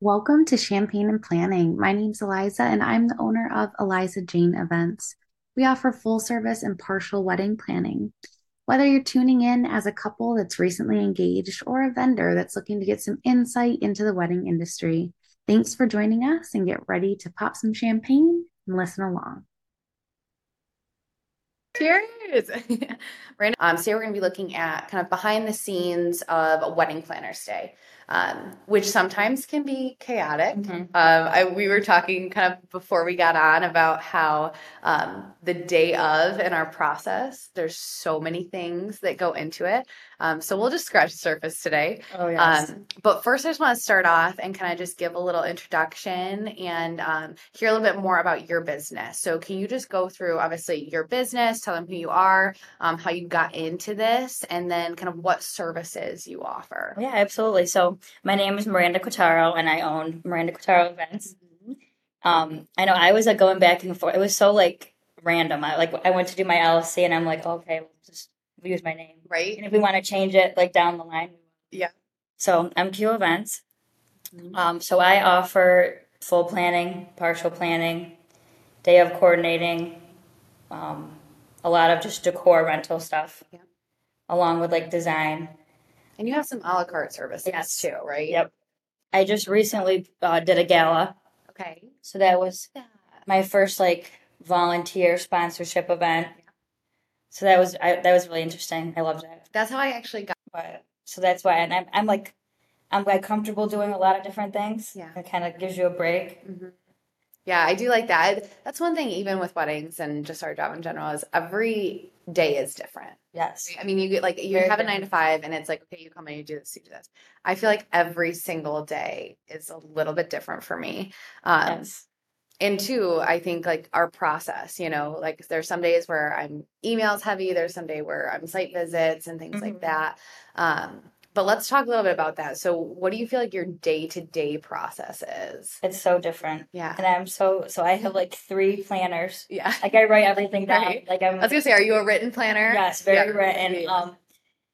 Welcome to Champagne and Planning. My name's Eliza, and I'm the owner of Eliza Jane Events. We offer full service and partial wedding planning. Whether you're tuning in as a couple that's recently engaged or a vendor that's looking to get some insight into the wedding industry, thanks for joining us and get ready to pop some champagne and listen along. Cheers. right. Um, today we're going to be looking at kind of behind the scenes of a wedding planner's day um, which sometimes can be chaotic. Mm-hmm. Um, I, we were talking kind of before we got on about how um, the day of in our process, there's so many things that go into it. Um, so we'll just scratch the surface today. Oh, yes. Um, but first, I just want to start off and kind of just give a little introduction and um, hear a little bit more about your business. So, can you just go through obviously your business, tell them who you are, um, how you got into this, and then kind of what services you offer? Yeah, absolutely. So, my name is Miranda Quataro, and I own Miranda Quataro Events. Mm-hmm. Um, I know I was like going back and forth. It was so like random. I like I went to do my LLC, and I'm like, okay, we'll just use my name. Right. And if we want to change it like down the line. Yeah. So I'm Events. Mm-hmm. Um, so I offer full planning, partial planning, day of coordinating, um, a lot of just decor rental stuff, yeah. along with like design. And you have some a la carte services yes. too, right? Yep. I just recently uh, did a gala. Okay. So that was my first like volunteer sponsorship event. So that was I, that was really interesting. I loved it. That's how I actually got. But so that's why, and I'm I'm like I'm like comfortable doing a lot of different things. Yeah, it kind of gives you a break. Mm-hmm. Yeah, I do like that. That's one thing, even with weddings and just our job in general, is every day is different. Yes. I mean, you get like you Very have a nine to five, and it's like okay, you come in, you do this, you do this. I feel like every single day is a little bit different for me. Um, yes and two, I think like our process, you know, like there's some days where I'm emails heavy, there's some day where I'm site visits and things mm-hmm. like that. Um, but let's talk a little bit about that. So, what do you feel like your day to day process is? It's so different. Yeah. And I'm so, so I have like three planners. Yeah. Like I write everything down. Right. Like I'm, I was going to say, are you a written planner? Yes, very yeah. written. Um,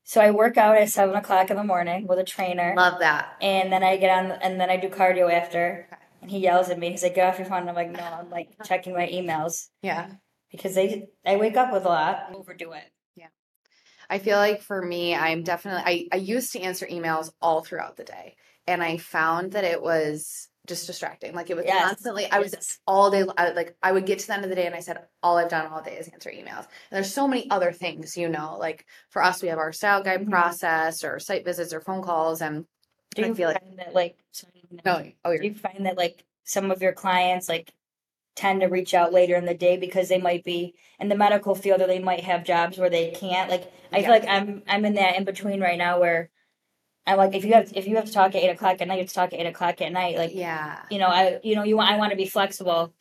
so I work out at seven o'clock in the morning with a trainer. Love that. And then I get on, and then I do cardio after. Okay and he yells at me. He's like, "Get off your phone." I'm like, "No, I'm like checking my emails." Yeah, because they I wake up with a lot. Overdo it. I feel like for me, I'm definitely I I used to answer emails all throughout the day, and I found that it was just distracting. Like it was yes. constantly. I was yes. all day. I, like I would get to the end of the day, and I said, "All I've done all day is answer emails." And there's so many other things, you know. Like for us, we have our style guide mm-hmm. process, or site visits, or phone calls, and do you I feel find like that like no, oh, do you find that like some of your clients like tend to reach out later in the day because they might be in the medical field or they might have jobs where they can't like I yeah. feel like I'm I'm in that in between right now where I'm like if you have if you have to talk at eight o'clock at night, you have to talk at eight o'clock at night. Like yeah, you know I you know you want I want to be flexible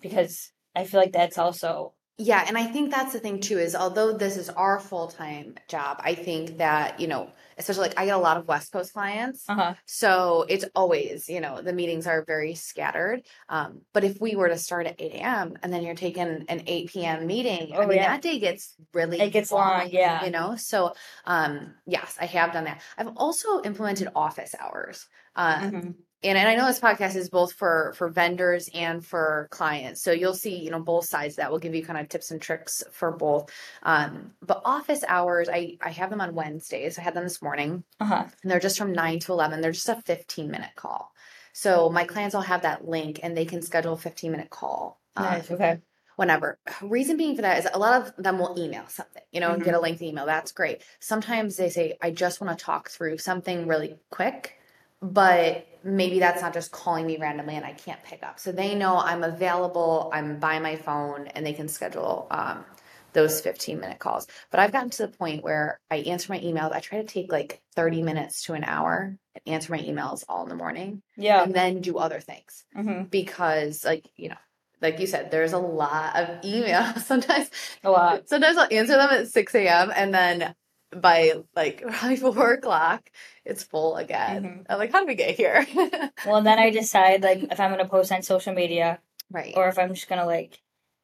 because I feel like that's also yeah, and I think that's the thing too is although this is our full time job, I think that, you know, especially like I get a lot of West Coast clients. Uh-huh. So it's always, you know, the meetings are very scattered. Um, but if we were to start at 8 a.m. and then you're taking an 8 p.m. meeting, oh, I mean, yeah. that day gets really It gets long, long, yeah. You know, so um, yes, I have done that. I've also implemented office hours. Um, mm-hmm and, and I know this podcast is both for for vendors and for clients. So you'll see, you know, both sides that will give you kind of tips and tricks for both. Um, but office hours, I I have them on Wednesdays. I had them this morning, uh-huh. and they're just from nine to eleven. They're just a fifteen minute call. So my clients all have that link, and they can schedule a fifteen minute call. Um, nice. okay whenever. Reason being for that is a lot of them will email something, you know, mm-hmm. and get a lengthy email. That's great. Sometimes they say, I just want to talk through something really quick but maybe that's not just calling me randomly and I can't pick up. So they know I'm available, I'm by my phone, and they can schedule um, those 15 minute calls. But I've gotten to the point where I answer my emails. I try to take like 30 minutes to an hour and answer my emails all in the morning. Yeah. And then do other things mm-hmm. because, like, you know, like you said, there's a lot of emails. Sometimes a lot. Sometimes I'll answer them at 6 a.m. and then by like probably four o'clock, it's full again. Mm-hmm. I'm like, how did we get here? well, then I decide like if I'm gonna post on social media, right, or if I'm just gonna like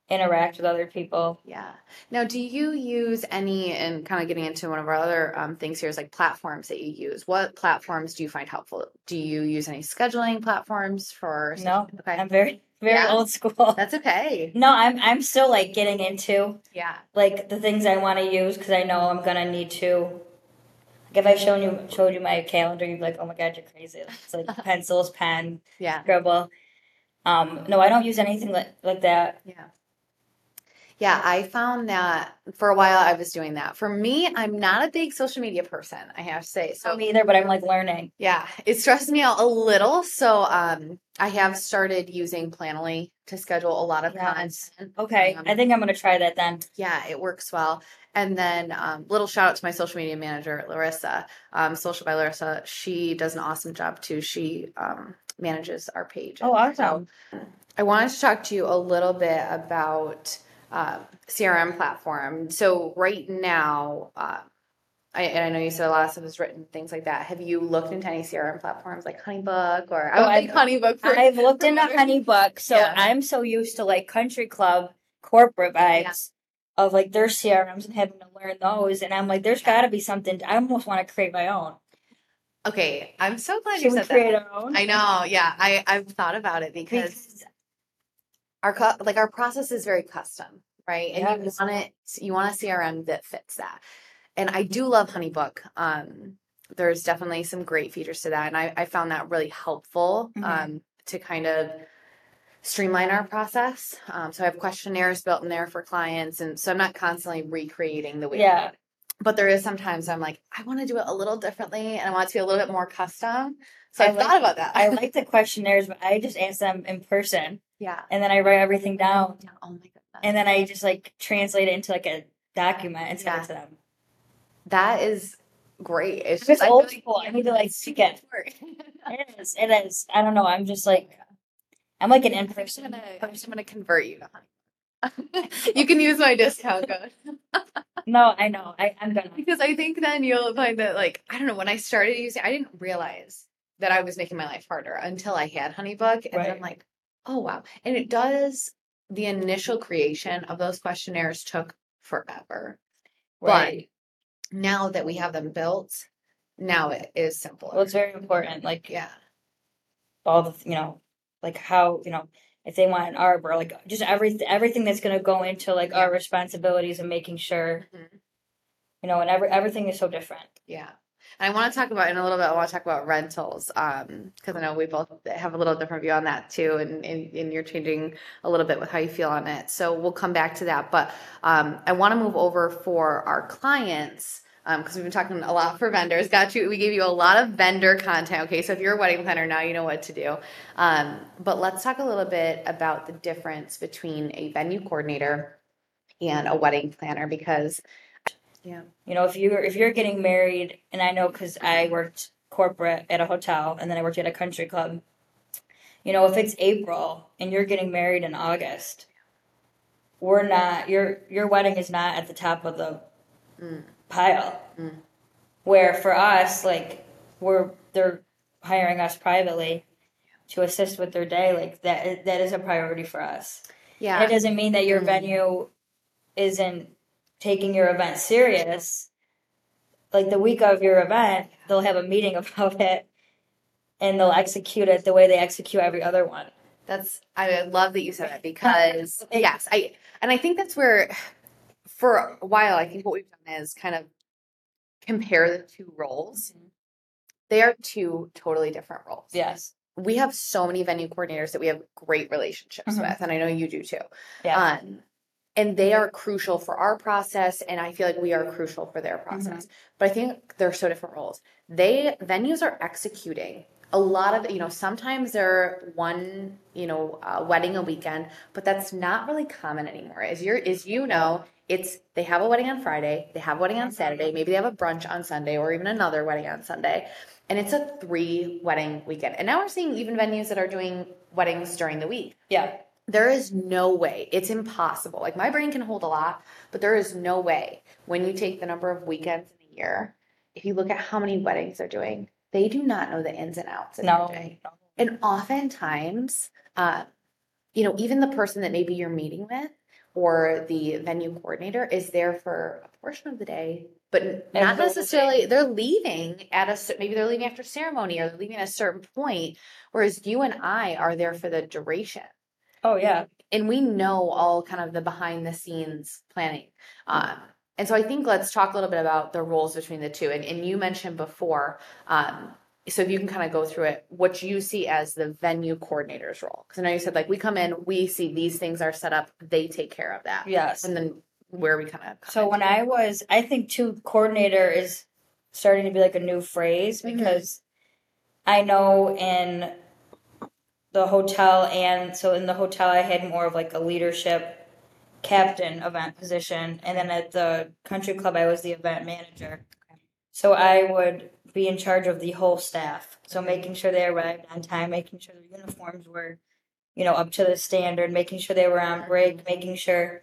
interact with other people. Yeah. Now, do you use any, and kind of getting into one of our other um, things here is like platforms that you use? What platforms do you find helpful? Do you use any scheduling platforms for? No, Okay. I'm very very Yeah. old school. That's okay. No, I'm I'm still like getting into Yeah. like the things I want to use because I know I'm gonna need to. Like if I shown you showed you my calendar, you'd be like, "Oh my god, you're crazy!" It's like pencils, pen, Yeah. scribble. Um, no, I don't use anything like like that. Yeah. Yeah, I found that for a while I was doing that. For me, I'm not a big social media person, I have to say. So So me either, but I'm like learning. Yeah, it stresses me out a little. So um I have started using Planoly to schedule a lot of Yes. content. Okay, Um, I think I'm gonna try that then. Yeah, it works well. And then um, little shout out to my social media manager, Larissa, um, Social by Larissa. She does an awesome job too. She um, manages our page. Oh, awesome. I wanted to talk to you a little bit about uh, CRM platform. So right now, uh, I, and I know you said a lot of stuff is written, things like that. Have you looked into any CRM platforms like HoneyBook or I Oh, don't think HoneyBook for I've looked into for- HoneyBook, so Yeah. I'm so used to like country club corporate vibes of like their CRMs and having to learn those, and I'm like, there's got to be something. I almost want to create my own. Okay, I'm so glad Should you we said create that. our own? I know, yeah. I I've thought about it because Because our cu- like our process is very custom, right? And you want it you want a CRM that fits that. And I do love HoneyBook. Um there's definitely some great features to that and I, I found that really helpful Mhm. um to kind of streamline our process. Um so I have questionnaires built in there for clients and so I'm not constantly recreating the wheel. Yeah. But there is sometimes I'm like, I want to do it a little differently and I want it to be a little bit more custom. So I I've like- thought about that. I like the questionnaires, but I just ask them in person, yeah. and then I write everything down, Yeah. Oh my goodness. and then I just like translate it into like a document and send Yeah. it to them. That is great. It's I'm just I old school. I need to, like, speak it. work. It is. It is. I don't know. I'm just like, I'm like an in I'm person. I'm just gonna convert you to honey. you can use my discount code No, I know. I, I'm gonna. because I think then you'll find that like I don't know when I started using I didn't realize that I was making my life harder until I had HoneyBook and then I'm like oh wow and it does the initial creation of those questionnaires took forever Right. but now that we have them built now it is simpler Well, it's very important. Like yeah all the you know, like how you know if they want an arbor, like just everything everything that's gonna go into like our responsibilities and making sure Mhm. you know, and every everything is so different. Yeah. And I want to talk about in a little bit, I want to talk about rentals um, because I know we both have a little different view on that too. And, and, and you're changing a little bit with how you feel on it. So we'll come back to that. But um, I want to move over for our clients because we've been talking a lot for vendors. Got you. We gave you a lot of vendor content. Okay. So if you're a wedding planner now, you know what to do. Um, but let's talk a little bit about the difference between a venue coordinator and a wedding planner because, yeah. You know, if you're if you're getting married, and I know because I worked corporate at a hotel and then I worked at a country club. You know, if it's April and you're getting married in August, we're not your your wedding is not at the top of the Mm. pile. Mm. Where for us, like we're they're hiring us privately to assist with their day, like that that is a priority for us. Yeah. And it doesn't mean that your Mhm. venue isn't taking your event serious. Like the week of your event, they'll have a meeting about it and they'll execute it the way they execute every other one. That's I love that you said that because yes, I and I think that's where for a while I think what we've done is kind of compare the two roles. They are two totally different roles. Yes. We have so many venue coordinators that we have great relationships Mhm. with, and I know you do too. Yeah. Um, and they mm-hmm. are crucial for our process, and I feel like we are crucial for their mm-hmm. process. But I think they're so different roles. They venues are executing a lot of you know. Sometimes they're one you know uh, wedding a weekend, but that's not really common anymore. As you're as you know, it's they have a wedding on Friday, they have a wedding on mm-hmm. Saturday, maybe they have a brunch on Sunday, or even another wedding on Sunday. And it's a three wedding weekend. And now we're seeing even venues that are doing weddings during the week yeah. There is no way it's impossible like my brain can hold a lot but there is no way when you take the number of weekends in a year if you look at how many weddings they're doing they do not know the ins and outs of No. the day and oftentimes uh, you know even the person that maybe you're meeting with or the venue coordinator is there for a portion of the day, but And not the necessarily. They're leaving at a maybe they're leaving after ceremony or they're leaving at a certain point, whereas you and I are there for the duration Oh yeah. and we know all kind of the behind the scenes planning. Um, and so I think let's talk a little bit about the roles between the two. And, and you mentioned before, um, so if you can kind of go through it, what you see as the venue coordinator's role. Because I know you said like we come in, we see these things are set up, they take care of that. Yes. And then where we kind of So when I was, I think too, coordinator is starting to be like a new phrase Mhm. because I know in the hotel and so in the hotel I had more of like a leadership captain event position, and then at the country club I was the event manager. So I would be in charge of the whole staff. So making sure they arrived on time, making sure their uniforms were, you know, up to the standard, making sure they were on break, making sure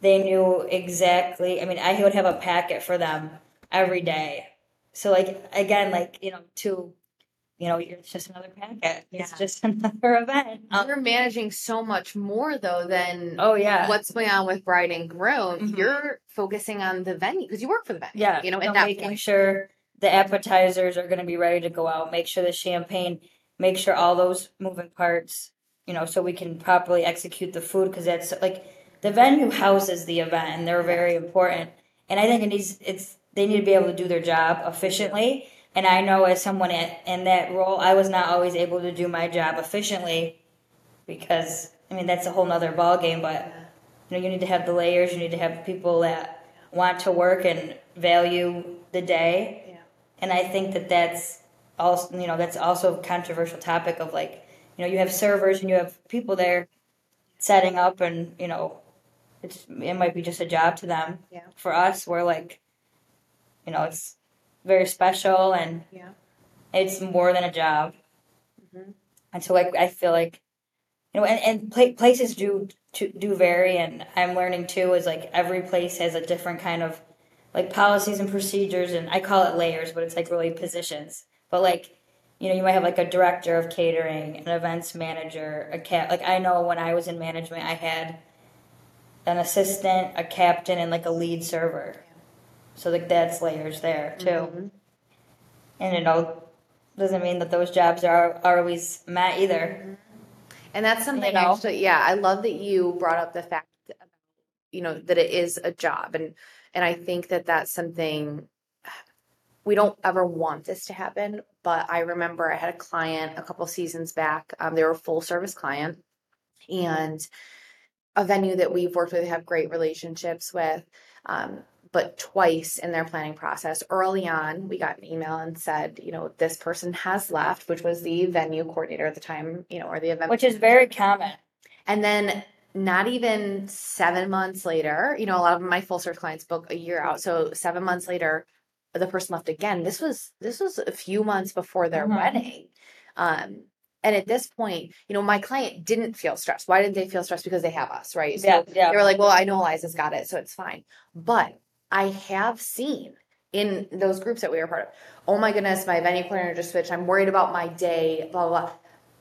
they knew exactly. I mean, I would have a packet for them every day. So like again, like you know, to you know, it's just another packet. It's Yeah. just another event. Um, you're managing so much more though than oh yeah, what's going on with bride and groom. Mhm. You're focusing on the venue because you work for the venue. yeah. You know, and that making point. sure the appetizers are going to be ready to go out. Make sure the champagne. Make sure all those moving parts. You know, so we can properly execute the food because that's like the venue houses the event and they're very important. And I think it needs it's they need to be able to do their job efficiently. And I know as someone in that role, I was not always able to do my job efficiently because I mean that's a whole nother ball game. But you know, you need to have the layers. You need to have people that want to work and value the day. Yeah. And I think that that's also you know that's also a controversial topic of like you know you have servers and you have people there setting up and you know it's it might be just a job to them. Yeah. For us, we're like you know it's very special and Yeah. it's more than a job. Mhm. And so like I feel like you know and, and pla places do to, do vary and I'm learning too is like every place has a different kind of like policies and procedures and I call it layers but it's like really positions. But like you know you might have like a director of catering, an events manager, a cat like I know when I was in management I had an assistant, a captain and like a lead server. So like that's layers there too. Mhm. And you know, doesn't mean that those jobs are, are always met either. And that's something know? actually, yeah, I love that you brought up the fact, you know, that it is a job, and and I think that that's something we don't ever want this to happen. But I remember I had a client a couple seasons back. Um, they were a full service client, and a venue that we've worked with, have great relationships with. Um, but twice in their planning process, early on, we got an email and said, you know, this person has left, which was the venue coordinator at the time, you know, or the event Which is very common. and then not even seven months later, you know, a lot of my full service clients book a year out. So seven months later, the person left again. This was this was a few months before their Mhm. wedding. Um, and at this point, you know, my client didn't feel stressed. Why didn't they feel stressed? Because they have us, right? So Yeah, yeah. they were like, well, I know Eliza's got it, so it's fine. But I have seen in those groups that we were part of, oh my goodness, my venue coordinator just switched. I'm worried about my day, blah, blah, blah.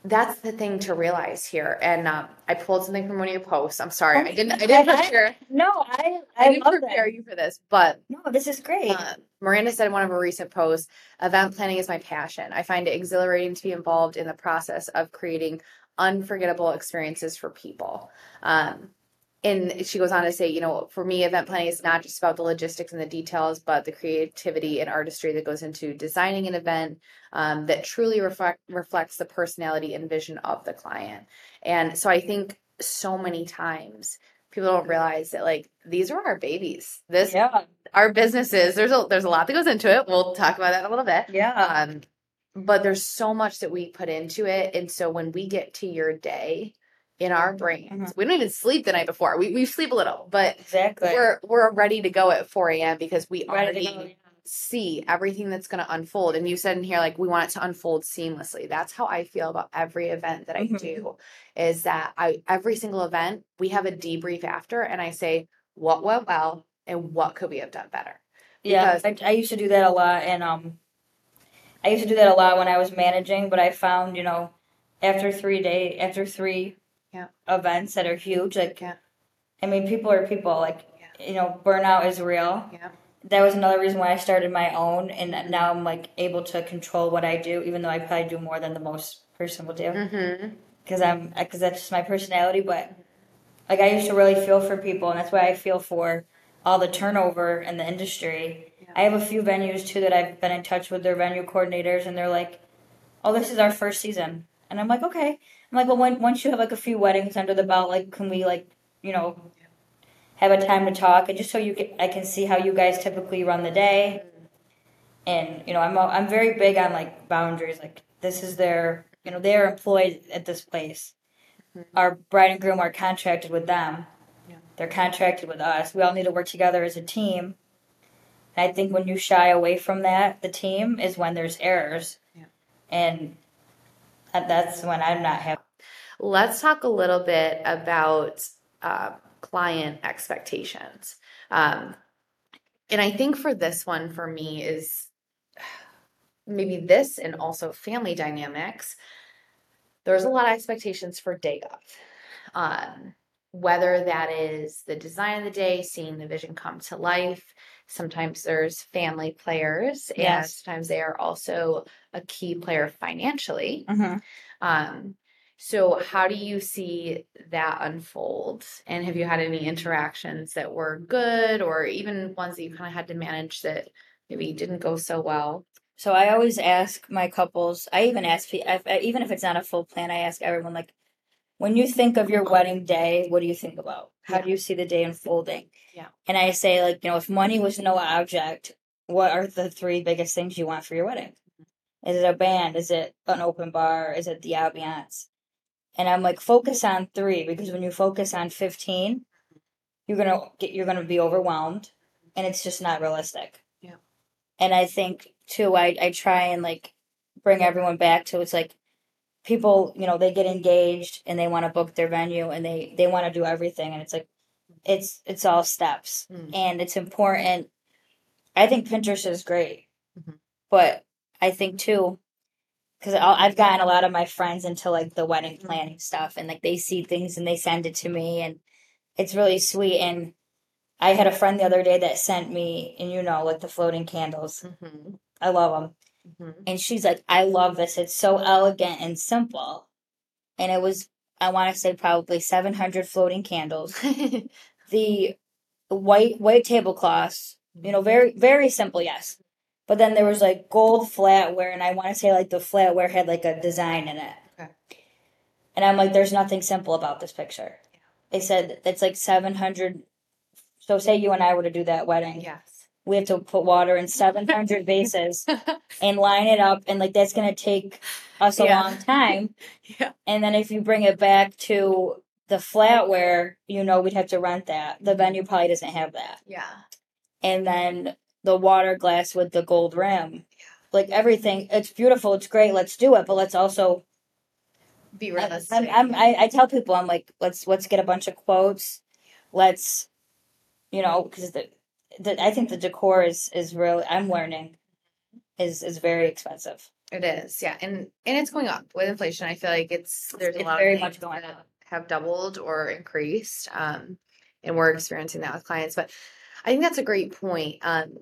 That's the thing to realize here. And um, I pulled something from one of your posts. I'm sorry. I didn't, I didn't prepare, No, I I I, didn't love prepare that. you for this, but No, this is great. uh, Miranda said in one of her recent posts, event planning is my passion. I find it exhilarating to be involved in the process of creating unforgettable experiences for people. Um, and she goes on to say, you know, for me, event planning is not just about the logistics and the details, but the creativity and artistry that goes into designing an event um, that truly reflect, reflects the personality and vision of the client. And so I think so many times people don't realize that like these are our babies. This yeah, our businesses there's a there's a lot that goes into it. We'll talk about that in a little bit. Yeah, um but there's so much that we put into it. And so when we get to your day in our brains Mhm. we don't even sleep the night before we, we sleep a little but exactly. we're we're ready to go at 4 a.m because we Ready already see everything that's going to unfold and you said in here like we want it to unfold seamlessly that's how i feel about every event that i Mhm. do is that i every single event we have a debrief after and i say what went well and what could we have done better Yeah, because- I, I used to do that a lot, and um, I used to do that a lot when I was managing. But I found, you know, after three day, after three Yeah. events that are huge, like Yeah. I mean, people are people. Like, you know, burnout is real. Yeah. That was another reason why I started my own, and now I'm like able to control what I do, even though I probably do more than the most person will do. Mm-hmm. Because I'm, because that's just my personality. But like, I used to really feel for people, and that's why I feel for all the turnover in the industry. I have a few venues too that I've been in touch with their venue coordinators, and they're like, "Oh, this is our first season," and I'm like, "Okay." I'm like, "Well, when, once you have like a few weddings under the belt, like, can we like, you know, have a time to talk, and just so you can, I can see how you guys typically run the day, and you know, I'm I'm very big on like boundaries. Like, this is their, you know, they're employed at this place. Mm-hmm. Our bride and groom are contracted with them. They're contracted with us. We all need to work together as a team. And I think when you shy away from that, the team is when there's errors. Yeah. And uh, that's when I'm not happy. Let's talk a little bit about uh, client expectations. Um, and I think for this one, for me, is maybe this and also family dynamics. There's a lot of expectations for day of. Um, whether that is the design of the day, seeing the vision come to life. Sometimes there's family players, and sometimes they are also a key player financially. Mm-hmm. Um, so how do you see that unfold? And have you had any interactions that were good or even ones that you kind of had to manage that maybe didn't go so well? So I always ask my couples. I even ask, even if it's not a full plan, I ask everyone like, when you think of your wedding day, what do you think about? How do you see the day unfolding? Yeah. And I say like, you know, if money was no object, what are the three biggest things you want for your wedding? Mm-hmm. Is it a band? Is it an open bar? Is it the ambiance? And I'm like, focus on three because when you focus on fifteen, you're gonna get you're gonna be overwhelmed, and it's just not realistic. Yeah. And I think too, I I try and like bring everyone back to it's like people, you know, they get engaged and they want to book their venue and they they want to do everything, and it's like it's it's all steps, Mm. and it's important. I think Pinterest is great, Mhm. but I think too because I've gotten a lot of my friends into like the wedding planning stuff, and like they see things and they send it to me, and it's really sweet. And I had a friend the other day that sent me, and you know, like the floating candles. Mm-hmm. I love them, Mm-hmm. and she's like, "I love this. It's so elegant and simple." And it was, I want to say, probably seven hundred floating candles. The white white tablecloths, you know, very very simple, yes. But then there was like gold flatware, and I want to say like the flatware had like a design in it. Okay. And I'm like, there's nothing simple about this picture. They said it's like 700. So say you and I were to do that wedding, yes. we have to put water in 700 vases and line it up, and like that's gonna take us a Yeah. long time. Yeah. And then if you bring it back to the flatware, you know, we'd have to rent that. The mm-hmm. venue probably doesn't have that Yeah. and then the water glass with the gold rim. Like everything, it's beautiful, it's great. Let's do it, but let's also. Be realistic. I'm, I'm, I, I tell people, I'm like, let's let's get a bunch of quotes. Let's, you know, because the, the I think the decor is is really. I'm learning, is is very expensive. It is, yeah, and and it's going up with inflation. I feel like it's there's a lot very of much going that up. have doubled or increased, um, and we're experiencing that with clients. But I think that's a great point. Um,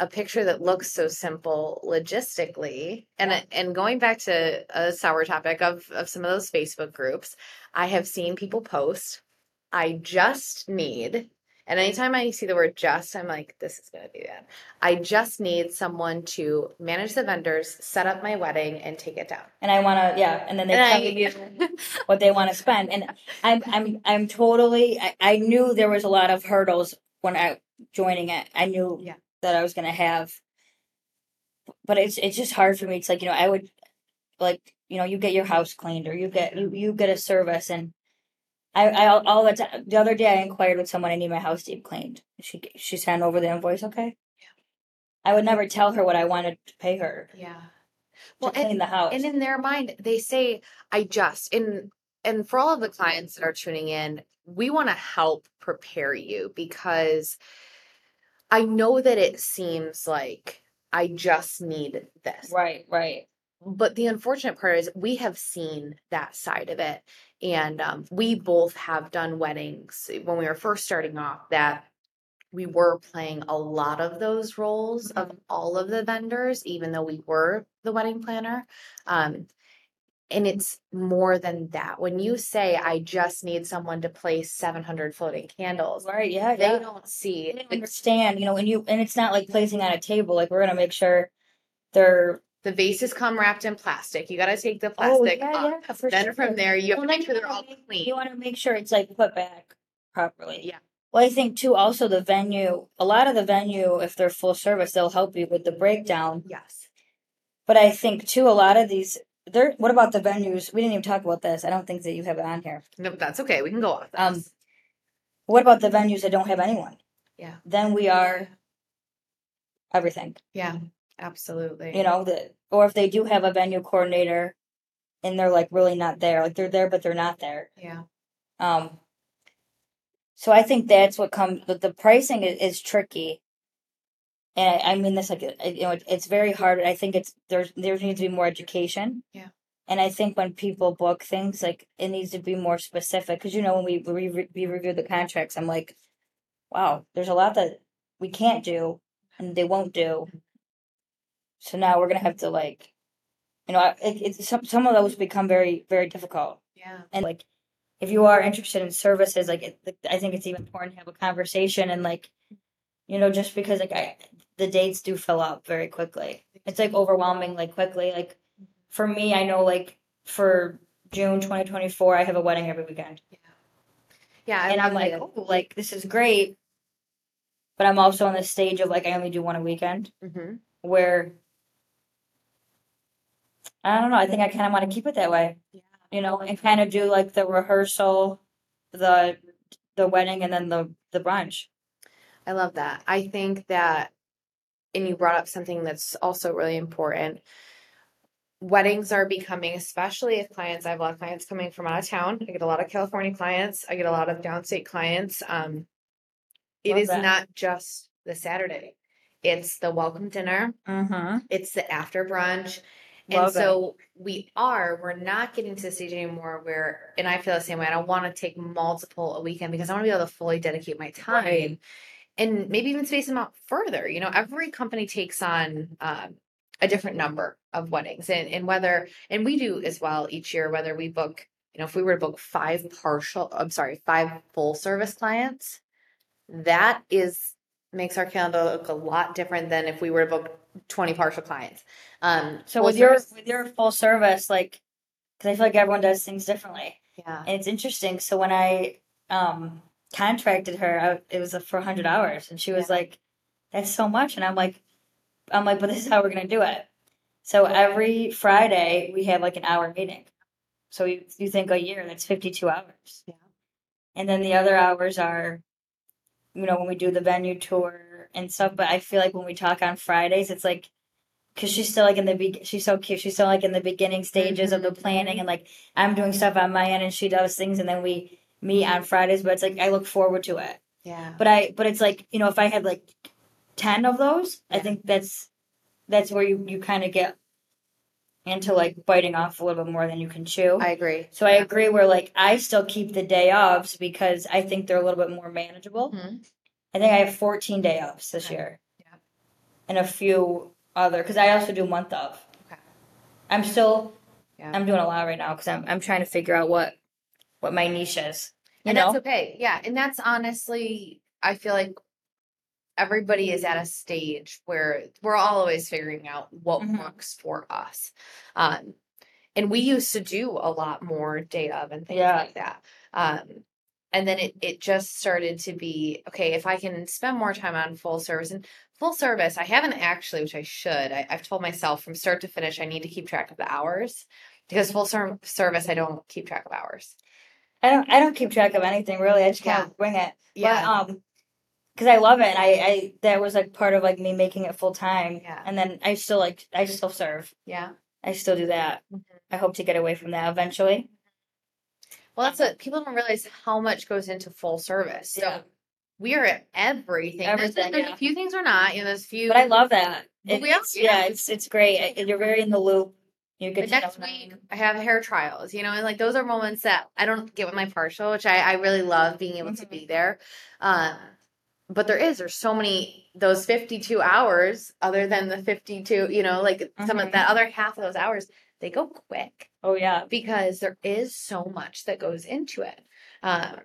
a picture that looks so simple logistically, and and going back to a sour topic of of some of those Facebook groups, I have seen people post, "I just need." And anytime I see the word just, I'm like, this is going to be bad. I just need someone to manage the vendors, set up my wedding, and take it down. And I want to, yeah. And then they And tell I- you what they want to spend. And I'm, I'm, I'm totally. I, I knew there was a lot of hurdles when I joining it. I knew Yeah. That I was going to have, but it's it's just hard for me. It's like you know, I would like you know, you get your house cleaned or you get you you get a service and. I, I all- all the time. The other day, I inquired with someone. I need my house deep cleaned. She she sent over the invoice. Okay. I would never tell her what I wanted to pay her Yeah. to Well, clean and, the house. and in their mind, they say, I just, and, and for all of the clients that are tuning in, we want to help prepare you because I know that it seems like I just need this. right, right. but the unfortunate part is we have seen that side of it. And um, we both have done weddings when we were first starting off that we were playing a lot of those roles of all of the vendors, even though we were the wedding planner. Um, and it's more than that. When you say, I just need someone to place 700 floating candles, Right. Yeah. they yeah. don't see They understand, you know, and you and it's not like placing on a table. Like we're gonna make sure they're the vases come wrapped in plastic. You got to take the Oh, plastic yeah, off. yeah, for then sure. from there, you have Well, to make sure they're all clean. You want to make sure it's like put back properly. Yeah. Well, I think too. Also, the venue. A lot of the venue, if they're full service, they'll help you with the breakdown. yes. But I think too, a lot of these. There. What about the venues? We didn't even talk about this. I don't think that you have it on here. No, that's okay. We can go off. Um. What about the venues that don't have anyone? Yeah. Then we are everything. yeah, absolutely. You know that, or if they do have a venue coordinator, and they're like really not there, like they're there but they're not there. Yeah. Um, so I think that's what comes. But the pricing is, is tricky, and I, I mean this like you know it, it's very hard. I think it's there's there needs to be more education. Yeah. And I think when people book things, like it needs to be more specific because you know when we we, we review the contracts, I'm like, wow, there's a lot that we can't do and they won't do. So now we're gonna have to like, you know, it, it's some some of those become very very difficult Yeah. and like if you are interested in services like it, i think it's even important to have a conversation and like you know just because like I, the dates do fill up very quickly it's like overwhelming like quickly like for me i know like for june 2024 i have a wedding every weekend Yeah. I and i'm like it. oh like this is great but i'm also on the stage of like i only do one a weekend Mhm. where i don't know i think i kind of want to keep it that way Yeah. you know, and kind of do like the rehearsal, the the wedding, and then the the brunch. I love that. I think that, and you brought up something that's also really important. Weddings are becoming, especially if clients, I have a lot of clients coming from out of town. I get a lot of California clients. I get a lot of downstate clients. Um, it Love is that. not just the Saturday. It's the welcome dinner. Mm-hmm. It's the after brunch. Love and so we are, we're not getting to the stage anymore where, and I feel the same way. I don't want to take multiple a weekend because I want to be able to fully dedicate my time Right. And maybe even space them out further. You know, every company takes on um, a different number of weddings, and, and whether, and we do as well each year, whether we book, you know, if we were to book five partial, I'm sorry, five full service clients, that is makes our calendar look a lot different than if we were to book 20 partial clients. Um, So with your service- with your full service, like, because I feel like everyone does things differently, yeah, and it's interesting. So when I um contracted her, I, it was for hundred hours, and she was Yeah. like, "That's so much," and I'm like, "I'm like, but this is how we're gonna do it." So every Friday we have like an hour meeting. So you you think a year that's fifty two hours. Yeah. And then the other hours are, you know, when we do the venue tour and stuff. But I feel like when we talk on Fridays, it's like because she's still like in the be- she's so cute. She's still like in the beginning stages of the mm-hmm. planning, and like I'm doing stuff on my end, and she does things, and then we meet on Fridays. But it's like I look forward to it. yeah, But I but it's like you know if I had like ten of those, I think that's that's where you you kind of get into like biting off a little bit more than you can chew. I agree. so I agree. Where like I still keep the day offs because I think they're a little bit more manageable. Mhm. I think I have 14 day offs this Okay. year. Yeah. And a few other because I also do month of. Okay. I'm still Yeah. I'm doing a lot right now because I'm I'm trying to figure out what what my niche is. You and know, that's okay. Yeah, and that's honestly, I feel like everybody is at a stage where we're all always figuring out what Mhm. works for us. Um, and we used to do a lot more day of and things Yeah. like that. Um, and then it it just started to be okay if I can spend more time on full service and full service. I haven't actually, which I should. I, I've told myself from start to finish, I need to keep track of the hours because full ser- service, I don't keep track of hours. I don't I don't keep track of anything really. I just kind Yeah. of wing it. Yeah. But, um, because I love it. And I I that was like part of like me making it full time. Yeah. And then I still like I still serve. Yeah. I still do that. Mhm. I hope to get away from that eventually. Well, that's what people don't realize how much goes into full service. So Yeah. we are at everything. There's- Everything, There's, yeah. a few things we're not. You know, there's a few. But I love that. But It- we are- it's, yeah, it's it's great. You're very in the loop. You The get next week. I have hair trials, you know, and like those are moments that I don't get with my partial, which I, I really love being able to Mhm. be there. Um, but there is, there's so many, those 52 hours, other than the 52, you know, like some of that other half of those hours, they go quick Oh yeah. because there is so much that goes into it. Um,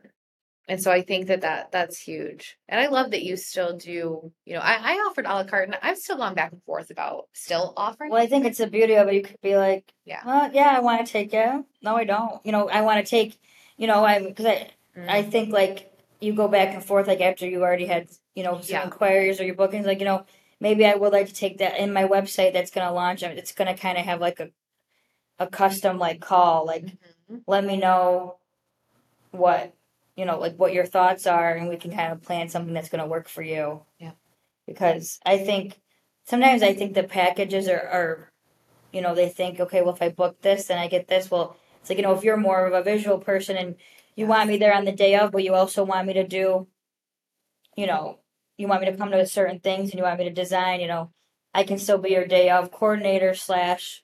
and so I think that, that that's huge. And I love that you still do, you know, I, I offered a la carte and I've still gone back and forth about still offering. Well, I think it's the beauty of it. You could be like, Yeah. yeah, I want to take it. No, I don't. You know, I want to take. You know, I because I I Mm. think like you go back and forth like after you already had you know some Yeah. inquiries or your bookings. Like you know, maybe I would like to take that in my website that's going to launch. It's going to kind of have like a a custom like call like Mhm. let me know what you know like what your thoughts are and we can kind of plan something that's going to work for you. Yeah. because i think sometimes i think the packages are, are you know they think okay well if i book this then i get this. Well it's like you know if you're more of a visual person and you want me there on the day of but you also want me to do you know you want me to come to certain things and you want me to design you know i can still be your day of coordinator slash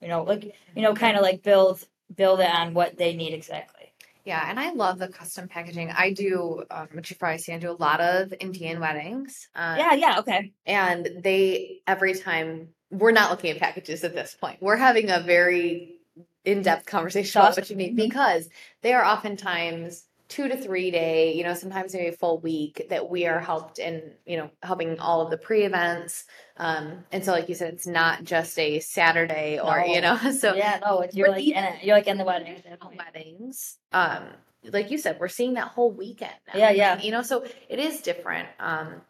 you know like you know kind of like build build it on what they need exactly Yeah, and I love the custom packaging. I do, um, which you probably see, I do a lot of Indian weddings. Um, yeah yeah okay And they, every time, we're not looking at packages at this point. We're having a very in depth conversation about what you need Mhm. because they are oftentimes two to three day, you know, sometimes maybe a full week that we are helped in, you know, helping all of the pre events. Um, and so, like you said, it's not just a Saturday or, you know, so yeah no it's, you're like even in it you're like in the wedding weddings um like you said we're seeing that whole weekend now. Yeah, yeah. you know so it is different um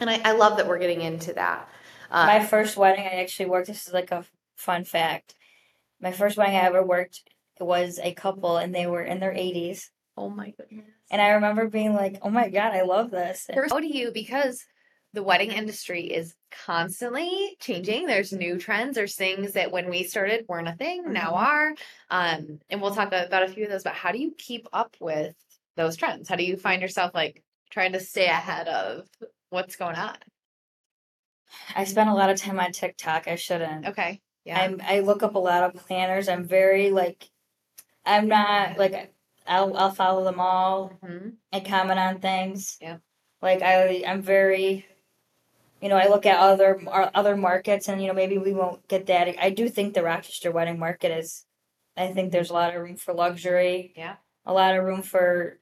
and i, I love that we're getting into that uh, my first wedding i actually worked this is like a fun fact my first wedding i ever worked was a couple and they were in their 80s oh my goodness. And i remember being like oh my god i love this. First how do you because the wedding industry is constantly changing. There's new trends. There's things that when we started weren't a thing now Mhm. are. Um and we'll talk about a few of those but how do you keep up with those trends? How do you find yourself like trying to stay ahead of what's going on? I spend a lot of time on tiktok. I shouldn't. Okay. Yeah. I'm I look up a lot of planners. I'm very like I'm not like I'll I'll follow them all Mhm. and comment on things. Yeah. Like I I'm very you know, I look at other our other markets and you know maybe we won't get that. I do think the Rochester wedding market is I think there's a lot of room for luxury, yeah a lot of room for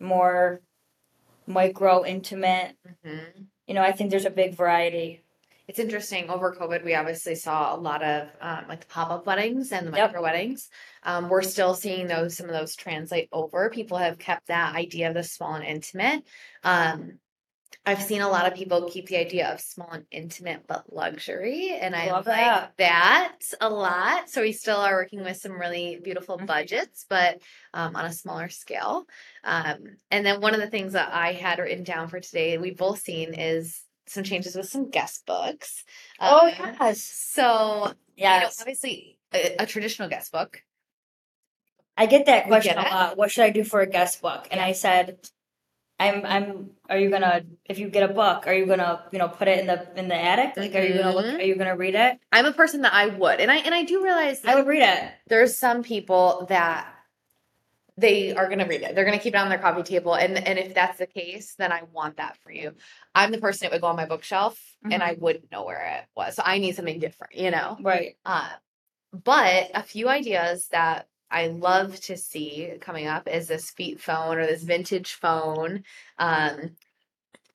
more micro intimate. hmm You know, I think there's a big variety. It's interesting. Over COVID, we obviously saw a lot of um, like the pop up weddings and the Yep. micro weddings. Um, we're still seeing those some of those translate over. People have kept that idea of the small and intimate. Um, I've seen a lot of people keep the idea of small and intimate but luxury, and I Love like that. that a lot. So we still are working with some really beautiful Mhm. budgets, but um, on a smaller scale. Um, and then one of the things that I had written down for today, we've both seen, is some changes with some guest books. Oh Um, yes. So you know, obviously a, a traditional guest book. I get that question get a lot. What should I do for a guest book? And I said, I'm I'm are you gonna if you get a book, are you gonna, you know, put it in the in the attic? Like are you gonna look Mhm. are you gonna read it? I'm a person that I would, and I and I do realize I would read it. there's some people that they are going to read it. They're going to keep it on their coffee table, and and if that's the case, then I want that for you. I'm the person that would go on my bookshelf, and I wouldn't know where it was. So I need something different, you know. Right. Uh, but a few ideas that I love to see coming up is this feet phone or this vintage phone. Um,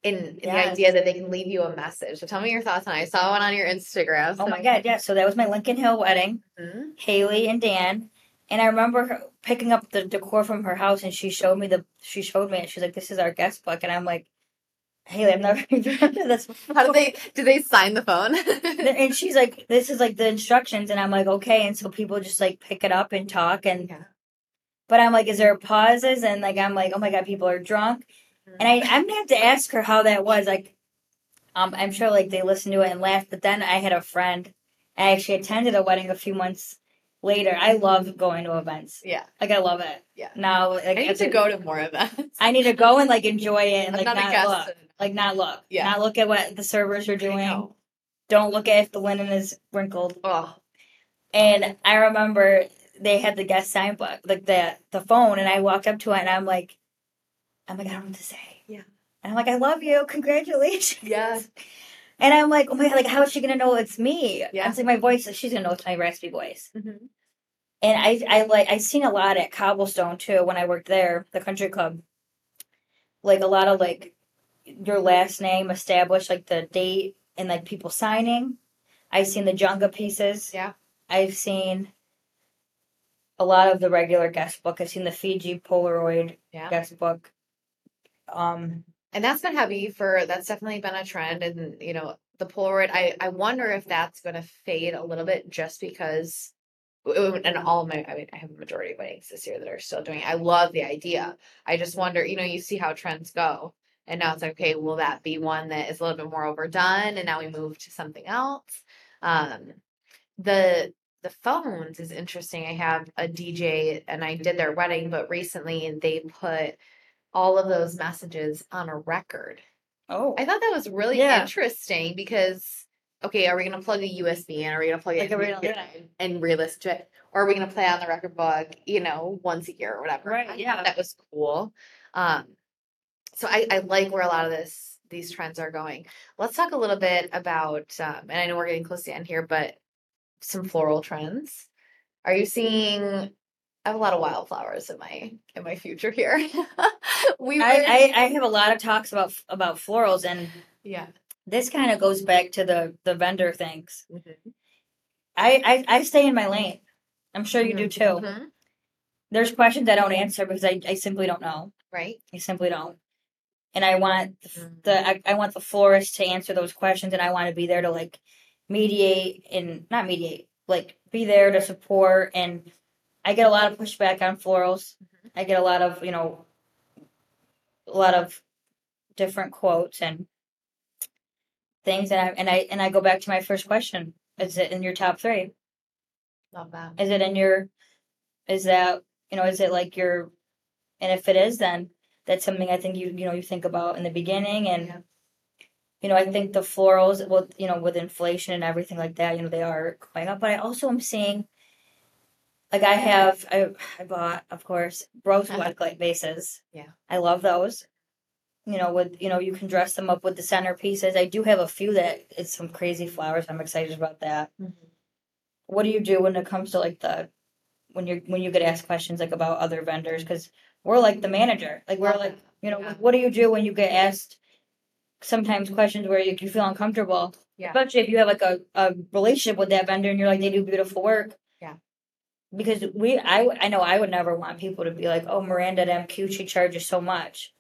in, in the idea that they can leave you a message. So tell me your thoughts on it. I saw one on your Instagram. Oh my god, yeah. So that was my Lincoln Hill wedding. Mhm. Haley and Dan. And I remember her picking up the decor from her house and she showed me the she showed me it. She's like, This is our guest book and I'm like, Haley, I've never of this before. How do they do they sign the phone? and she's like, This is like the instructions and I'm like, Okay, and so people just like pick it up and talk and Yeah. but I'm like, Is there pauses? And like I'm like, Oh my god, people are drunk. And I, I'm gonna have to ask her how that was. Like, um, I'm sure like they listened to it and laughed. But then I had a friend. I actually attended a wedding a few months later. I love going to events. yeah. Like I love it. Yeah. Now, like I need to a- go to more events. I need to go and like enjoy it and I'm like not not, look, like not look, Yeah. not look at what the servers are doing. Don't look at if the linen is wrinkled. Oh, And I remember they had the guest sign book, like the the phone, and I walked up to it and I'm like, I'm like, I don't know what to say. Yeah. And I'm like, I love you, congratulations. Yeah. And I'm like, oh my god, like how is she gonna know it's me? Yeah. It's like my voice, she's gonna know it's my raspy voice. Mhm. And I I like I've seen a lot at Cobblestone too when I worked there, the country club. Like a lot of like your last name established, like the date and like people signing. I've seen the Jenga pieces. Yeah. I've seen a lot of the regular guest book. I've seen the Fuji Polaroid Yeah. guest book. Um And that's been heavy for that's definitely been a trend. And you know, the Polaroid, I, I wonder if that's gonna fade a little bit just because and all my I mean I have a majority of weddings this year that are still doing it. I love the idea. I just wonder, you know, you see how trends go. And now it's like, okay, will that be one that is a little bit more overdone and now we move to something else? Um the the phones is interesting. I have a DJ and I did their wedding, but recently they put all of those messages on a record. oh I thought that was really Yeah. interesting because okay, are we gonna plug a USB in? Are we gonna plug it Like, are in and re-listen to it? Or are we gonna play on the record book, you know, once a year or whatever? Right, I yeah. That was cool. Um so I, I like where a lot of this these trends are going. Let's talk a little bit about um, and I know we're getting close to the end here, but some floral trends. Are you seeing I have a lot of wildflowers in my in my future here. we I, I, I have a lot of talks about about florals and yeah. this kind of goes back to the the vendor things. Mhm. I, I I stay in my lane. I'm sure you do too. Mhm. There's questions I don't answer because I, I simply don't know. Right. I simply don't. And I want the, the I, I want the florist to answer those questions and I want to be there to like mediate and not mediate, like be there to support and I get a lot of pushback on florals. Mhm. I get a lot of, you know, a lot of different quotes and things and I and I and I go back to my first question. Is it in your top three? Love that. Is it in your is that you know, is it like your and if it is then that's something I think you you know you think about in the beginning and Yeah. you know, I think the florals with you know, with inflation and everything like that, you know, they are going up. But I also am seeing like I have I I bought, of course, rose wet light vases. Yeah. I love those. You know, with you know, you can dress them up with the centerpieces. I do have a few that it's some crazy flowers. I'm excited about that mm-hmm. what do you do when it comes to like the when you're when you get asked questions like about other vendors because we're like the manager like we're like uh-huh. you know Yeah. what do you do when you get asked sometimes questions where you, you feel uncomfortable Yeah. especially if you have like a, a relationship with that vendor and you're like they do beautiful work. Because we I I know I would never want people to be like oh Miranda at MQ she charges so much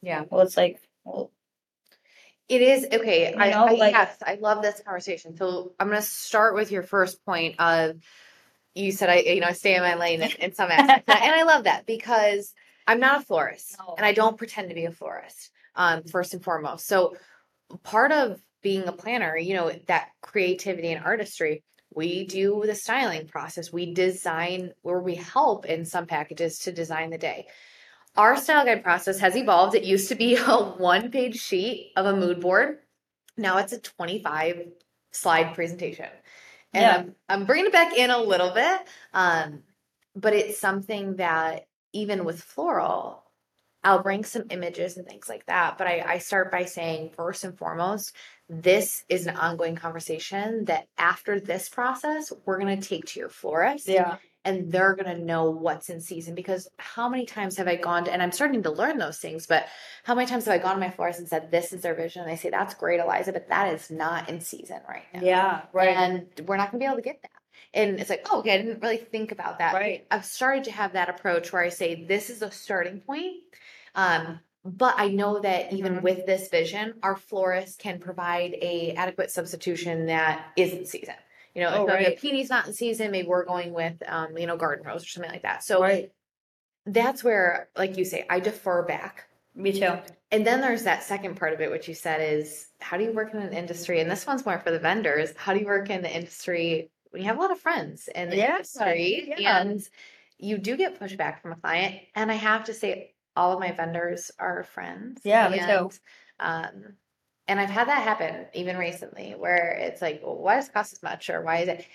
Yeah. well it's like well It is okay. I, know, I like- yes, I love this conversation. So I'm gonna start with your first point of you said I you know I stay in my lane in, in some aspects, and I- and I love that because I'm not a florist No. and I don't pretend to be a florist. Um, first and foremost, so part of being a planner, you know, that creativity and artistry. We do the styling process. We design or we help in some packages to design the day. Our style guide process has evolved. It used to be a one page sheet of a mood board. Now it's a 25 slide presentation. And Yeah. I'm, I'm bringing it back in a little bit. Um, but it's something that even with floral, I'll bring some images and things like that. But I, I start by saying, first and foremost, this is an ongoing conversation that after this process, we're going to take to your florist yeah and they're going to know what's in season because how many times have I gone to, and I'm starting to learn those things, but how many times have I gone to my florist and said, this is their vision? And they say, that's great, Eliza, but that is not in season right now. yeah right And we're not going to be able to get that. And it's like, oh, okay, I didn't really think about that. Right. I've started to have that approach where I say, this is a starting point. Um, but I know that even Mhm. with this vision, our florist can provide a adequate substitution that is in season. You know, Oh, if right. the peony's not in season, maybe we're going with, um, you know, garden rose or something like that. So right that's where, like you say, I defer back. me too And then there's that second part of it, which you said is how do you work in an industry? And this one's more for the vendors. How do you work in the industry when you have a lot of friends in the Yeah, industry yeah. and you do get pushback from a client? And I have to say, all of my vendors are friends. Yeah, me too. and, Um, and I've had that happen even recently where it's like, well, why does it cost as much or why is it?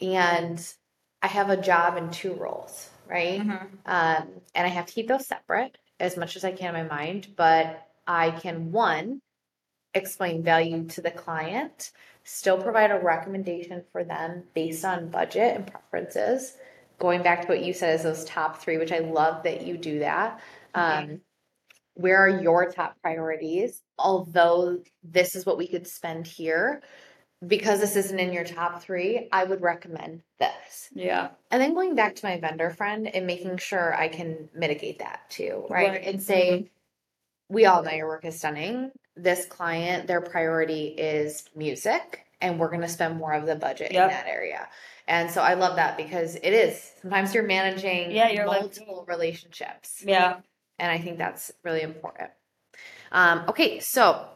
and I have a job in two roles, right? Mhm. Um, and I have to keep those separate as much as I can in my mind, but I can one explain value to the client, still provide a recommendation for them based on budget and preferences. Going back to what you said as those top three, which I love that you do that. Um, where are your top priorities? Although this is what we could spend here, because this isn't in your top three, I would recommend this. Yeah. And then going back to my vendor friend and making sure I can mitigate that too, right? Right. And say, we all know your work is stunning. This client, their priority is music, and we're going to spend more of the budget Yep. in that area. And so I love that because it is sometimes you're managing Yeah, you're like- multiple relationships. Yeah. And I think that's really important. Um, okay, so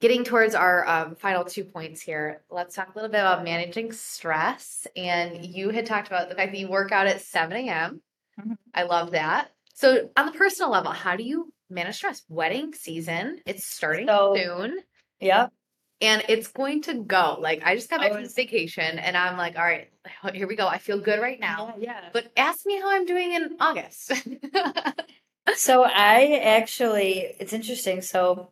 getting towards our um, final two points here, let's talk a little bit about managing stress. And you had talked about the fact that you work out at 7 a.m. Mhm. I love that. So, on the personal level, how do you manage stress? Wedding season, it's starting So- soon Yeah. and it's going to go. Like, I just got back I from vacation and I'm like, all right, here we go. I feel good right now. Yeah. But ask me how I'm doing in August. So I actually, it's interesting. So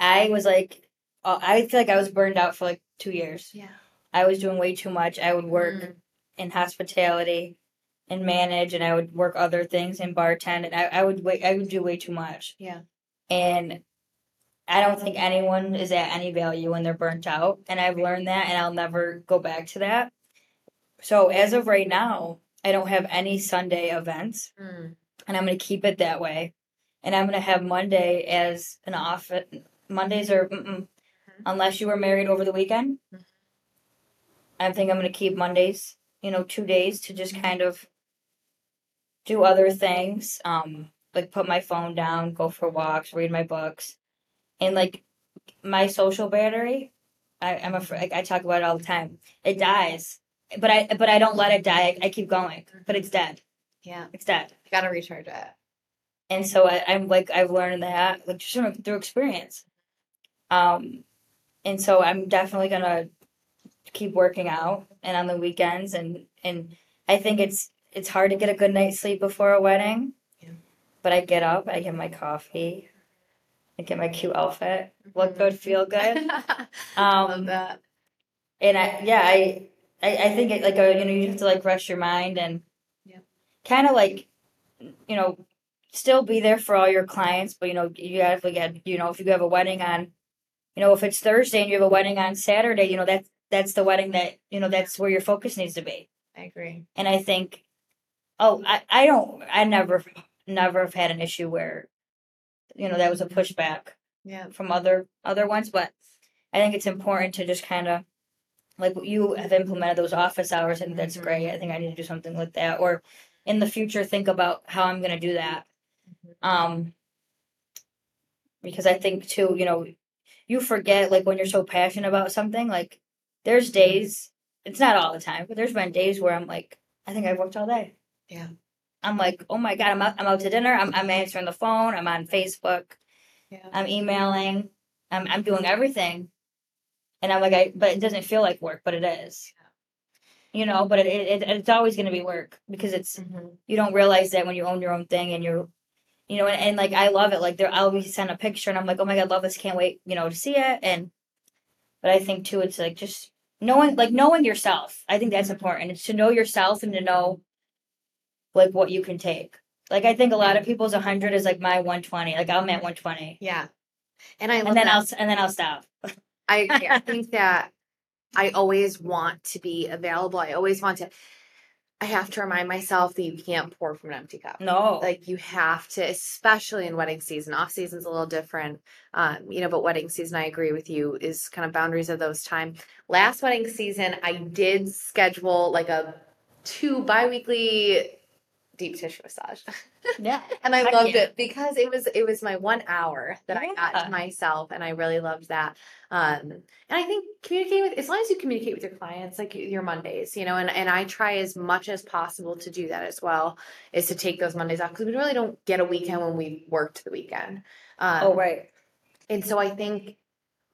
I was like, uh, I feel like I was burned out for like two years. yeah. I was doing way too much. I would work Mm. in hospitality and manage, and I would work other things and bartend, and I, I would wait. I would do way too much. Yeah. And I don't think anyone is at any value when they're burnt out, and I've learned that, and I'll never go back to that. So as of right now, I don't have any Sunday events Mm. And I'm going to keep it that way. And I'm going to have Monday as an off. Mondays are mm-mm. unless you were married over the weekend. Mhm. I think I'm going to keep Mondays, you know, two days to just kind of do other things, um, like put my phone down, go for walks, read my books, and like my social battery. I, I'm afraid. Like, I talk about it all the time. It dies, but I but I don't let it die. I, I keep going, but it's dead. Yeah. It's dead. You got to recharge it. and so I, I'm like I've learned that like just through, through experience. Um, and so I'm definitely gonna keep working out and on the weekends and and I think it's it's hard to get a good night's sleep before a wedding. Yeah. But I get up, I get my coffee, I get my cute outfit, look good, feel good. Love Um, that. and I yeah I I, I think it like uh, you know you have to like rest your mind and. Kind of like you know still be there for all your clients but you know you have to get you know if you have a wedding on you know if it's Thursday and you have a wedding on Saturday you know that's that's the wedding that you know that's where your focus needs to be I agree. and I think oh I I don't I never never have had an issue where you know that was a pushback Yeah. from other other ones, but I think it's important to just kind of like you have implemented those office hours, and that's Mhm. great. I think I need to do something like that, or in the future, think about how I'm going to do that. Um, because I think too, you know, you forget like when you're so passionate about something. Like, there's days. It's not all the time, but there's been days where I'm like, I think I've worked all day. Yeah. I'm like, oh my god, I'm out, I'm out to dinner. I'm I'm answering the phone. I'm on Facebook. Yeah. I'm emailing. I'm I'm doing everything, and I'm like, I but it doesn't feel like work, but it is. You know, but it, it, it it's always going to be work because it's Mhm. you don't realize that when you own your own thing and you're, you know, and, and like I love it. Like there, I'll be send a picture and I'm like, oh my god, love this, can't wait, you know, to see it. And but I think too, it's like just knowing, like knowing yourself. I think that's important. It's to know yourself and to know, like what you can take. Like I think a lot of people's 100 is like my 120. Like I'm at 120 Yeah. And I love and then that. I'll and then I'll stop. I. I think that I always want to be available. I always want to. I have to remind myself that you can't pour from an empty cup. No, Like you have to, especially in wedding season. Off season's a little different, um, you know. But wedding season, I agree with you, is kind of boundaries of those time. Last wedding season, I did schedule like a two biweekly deep tissue massage. yeah, and I loved yeah. it because it was it was my one hour that I got to myself, and I really loved that. Um, and I think communicating with as long as you communicate with your clients, like your Mondays, you know, and and I try as much as possible to do that as well, is to take those Mondays off because we really don't get a weekend when we worked the weekend. Um, oh right, and so I think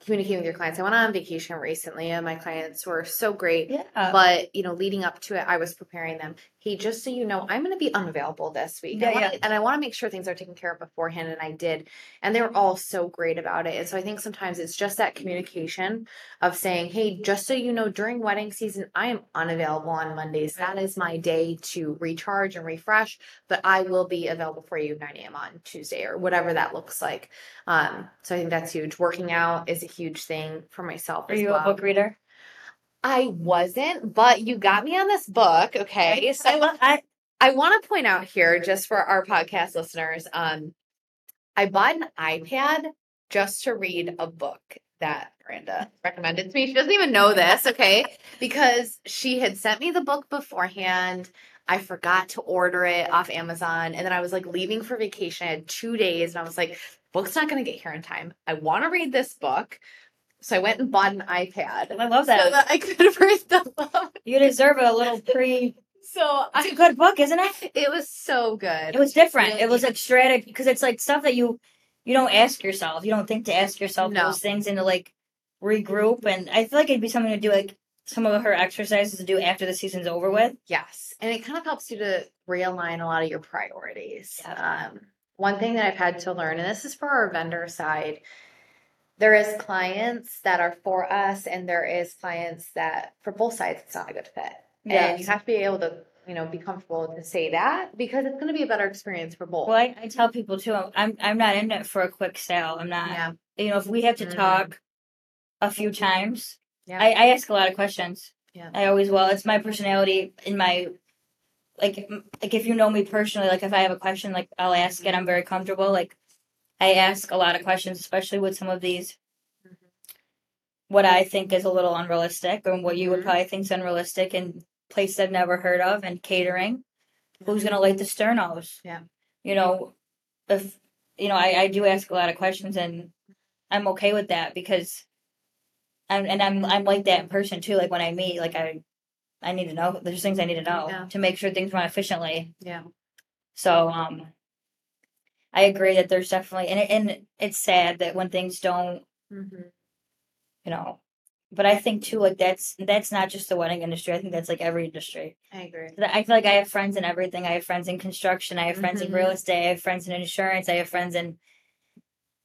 communicating with your clients. I went on vacation recently and my clients were so great. Yeah. But, you know, leading up to it, I was preparing them. Hey, just so you know, I'm going to be unavailable this week. Yeah, I wanna, yeah. And I want to make sure things are taken care of beforehand. And I did. And they were all so great about it. And so I think sometimes it's just that communication of saying, hey, just so you know, during wedding season, I am unavailable on Mondays. That is my day to recharge and refresh, but I will be available for you 9 a.m. on Tuesday or whatever that looks like. Um, so I think that's huge. Working out is a huge thing for myself Are as you well. a book reader? I wasn't, but you got me on this book. Okay. So I, I want to point out here, just for our podcast listeners, um, I bought an iPad just to read a book that Miranda recommended to me. She doesn't even know this, okay? Because she had sent me the book beforehand. I forgot to order it off Amazon. And then I was like leaving for vacation. I had two days and I was like, book's not going to get here in time. I want to read this book. So I went and bought an iPad. And I love that. So that. I could read the book. You deserve a little pre. So It's a I, good book, isn't it? it was so good. It was different. Really It was like strategic because it's like stuff that you you don't ask yourself. You don't think to ask yourself No. those things and to like regroup. And I feel like it'd be something to do like some of her exercises to do after the season's over with. Yes. And it kind of helps you to realign a lot of your priorities. Um, one thing that I've had to learn, and this is for our vendor side, there is clients that are for us, and there is clients that for both sides it's not a good fit. And you have to be able to, you know, be comfortable to say that because it's going to be a better experience for both. Well, I, I tell people too. I'm I'm not in it for a quick sale. I'm not. Yeah. You know, if we have to Mhm. talk a few times, Yeah. I, I ask a lot of questions. Yeah. I always will. It's my personality in my like like if you know me personally, like if I have a question, like I'll ask it. I'm very comfortable. Like I ask a lot of questions, especially with some of these what I think is a little unrealistic and what you would Mhm. probably think is unrealistic and places I've never heard of and catering. Who's gonna light the sternos? Yeah. You know, if you know, I, I do ask a lot of questions and I'm okay with that because I'm and I'm I'm like that in person too. Like when I meet, like I I need to know there's things I need to know Yeah. to make sure things run efficiently. Yeah. So um I agree that there's definitely and it, and it's sad that when things don't hmm you know but i think too like that's that's not just the wedding industry i think that's like every industry I agree. i feel like i have friends in everything i have friends in construction i have friends in Mhm. real estate i have friends in insurance i have friends in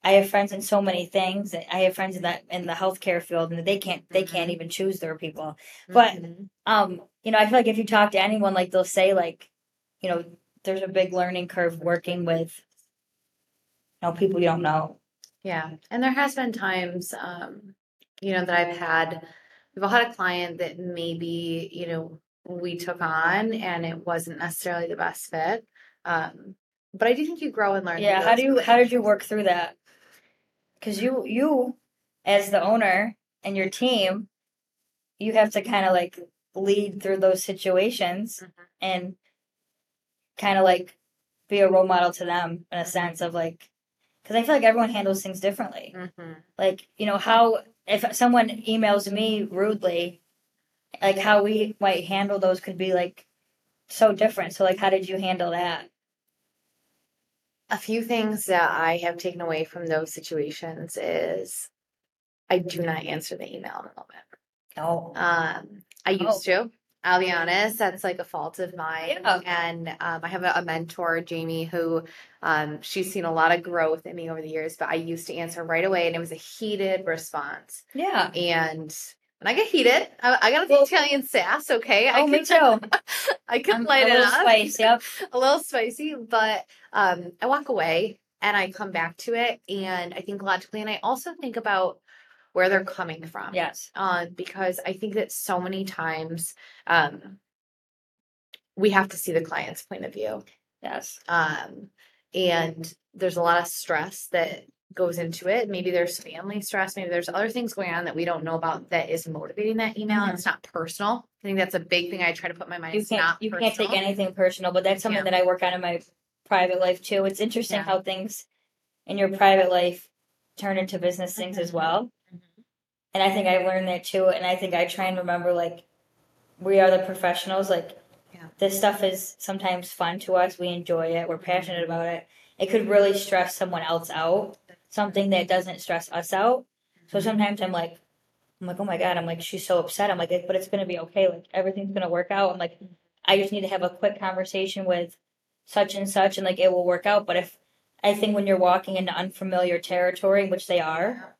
i have friends in so many things i have friends in that in the healthcare field and they can't they can't Mhm. even choose their people But- Mhm. um you know i feel like if you talk to anyone like they'll say like you know there's a big learning curve working with know people you don't know Yeah. And there has been times, um, you know, that I've had, we've all had a client that maybe, you know, we took on and it wasn't necessarily the best fit. Um, but I do think you grow and learn. Yeah, how do you how did you work through that? Because you you as the owner and your team, you have to kind of like lead through those situations Mhm. and kind of like be a role model to them in a sense of like because I feel like everyone handles things differently. Mhm. Like you know how if someone emails me rudely, like how we might handle those could be like so different. So like how did you handle that? A few things that I have taken away from those situations is I do not answer the email in the moment. No. Um, I used to. I'll be honest, that's like a fault of mine. Yeah. And um, I have a, a mentor, Jamie, who um, she's seen a lot of growth in me over the years, but I used to answer right away and it was a heated response. Yeah. And when I get heated, I, I got a Well- Italian sass, okay? I Oh, me can- too. I can I'm light a it little up spice, yep. a little spicy, but um, I walk away and I come back to it and I think logically, and I also think about where they're coming from. Yes. Um, because I think that so many times um, we have to see the client's point of view. Yes. Um, and there's a lot of stress that goes into it. Maybe there's family stress, maybe there's other things going on that we don't know about that is motivating that email. and It's not personal. I think that's a big thing I try to put my mind. You can't not you can't take anything personal, but that's something Yeah. that I work on in my private life too. It's interesting Yeah. how things in your private life turn into business things as Mhm. well. And I think I learned that too. And I think I try and remember like we are the professionals. Like Yeah. this stuff is sometimes fun to us. We enjoy it. We're passionate about it. It could really stress someone else out. Something that doesn't stress us out. So mm-hmm. sometimes I'm like, I'm like, oh my god, I'm like, she's so upset. I'm like, but it's gonna be okay. Like everything's gonna work out. I'm like, mm-hmm. I just need to have a quick conversation with such and such, and like it will work out. But if I think when you're walking into unfamiliar territory, which they are,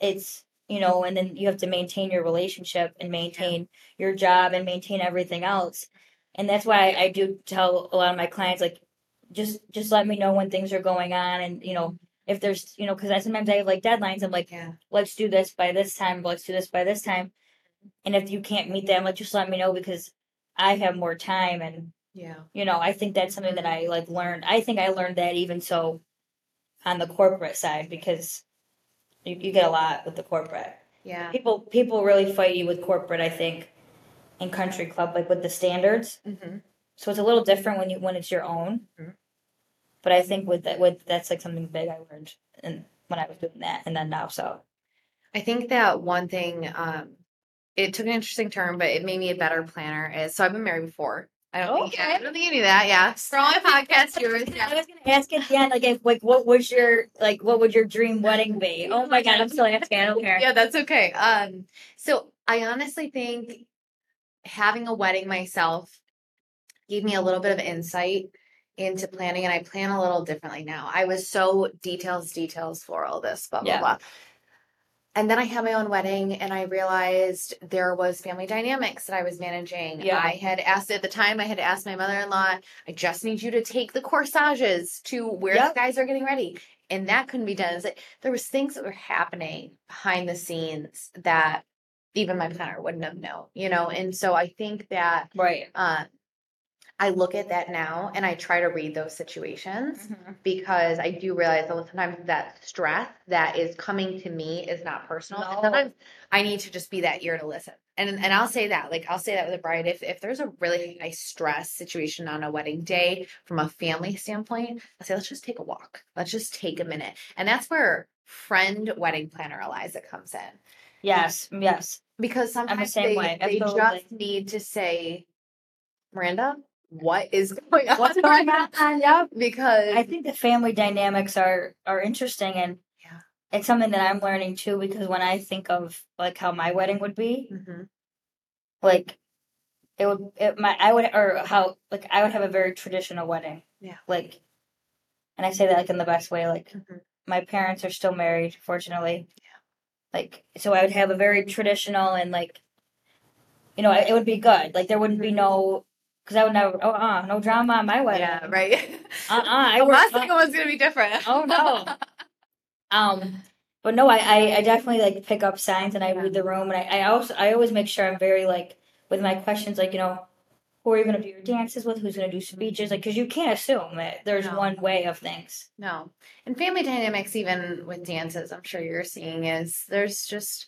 it's you know, and then you have to maintain your relationship and maintain your job and maintain everything else. And that's why I do tell a lot of my clients like just just let me know when things are going on and you know if there's you know because I sometimes I have like deadlines I'm like Yeah. let's do this by this time let's do this by this time and if you can't meet them like just let me know because I have more time and Yeah. you know I think that's something that I like learned I think I learned that even so on the corporate side because you, you get a lot with the corporate Yeah. people people really fight you with corporate I think in country club like with the standards hmm so it's a little different when you when it's your own. Mhm. But I think with that with that's like something big I learned and when I was doing that and then now so I think that one thing, um, it took an interesting turn, but it made me a better planner. Is so I've been married before. I don't think, yeah, I don't think you knew that. Yeah, for all my podcast viewers. I was gonna ask at the end like if, like what was your like what would your dream wedding be? Oh my god, I'm still asking. I don't care. yeah, that's okay. Um, so I honestly think having a wedding myself gave me a little bit of insight into planning, and I plan a little differently now. I was so details, details, for all this, blah, blah, Yeah. blah. And then I had my own wedding, and I realized there was family dynamics that I was managing. Yeah. I had asked at the time, I had asked my mother-in-law, "I just need you to take the corsages to where Yep. the guys are getting ready," and that couldn't be done. Like, there was things that were happening behind the scenes that even my planner wouldn't have known, you know. And so I think that Right. uh, I look at that now and I try to read those situations Mhm. because I do realize that sometimes that stress that is coming to me is not personal. And No. sometimes I need to just be that ear to listen. And and I'll say that, like I'll say that with a bride. If if there's a really high stress situation on a wedding day from a family standpoint, I'll say, let's just take a walk. Let's just take a minute. And that's where friend wedding planner Eliza comes in. Yes. Yes. Because sometimes same they, way, they just need to say, Miranda, what is going on? What's going on? Yep. Because I think the family dynamics are are interesting and Yeah. it's something that I'm learning too because when I think of like how my wedding would be, Mhm. like it would it my I would or how like I would have a very traditional wedding. Yeah. Like and I say that like in the best way, like Mhm. my parents are still married, fortunately. Yeah. Like so I would have a very traditional and like you know, it would be good. Like there wouldn't be no because I would never oh uh no drama on my wedding. yeah, right. Uh uh I the work last second one's gonna be different. Oh, no. Um, but no, I, I, I definitely like pick up signs and I read the room and I, I also I always make sure I'm very like with my questions like you know who are you gonna do your dances with who's gonna do speeches like because you can't assume that there's No. one way of things. No. And family dynamics, even with dances, I'm sure you're seeing is there's just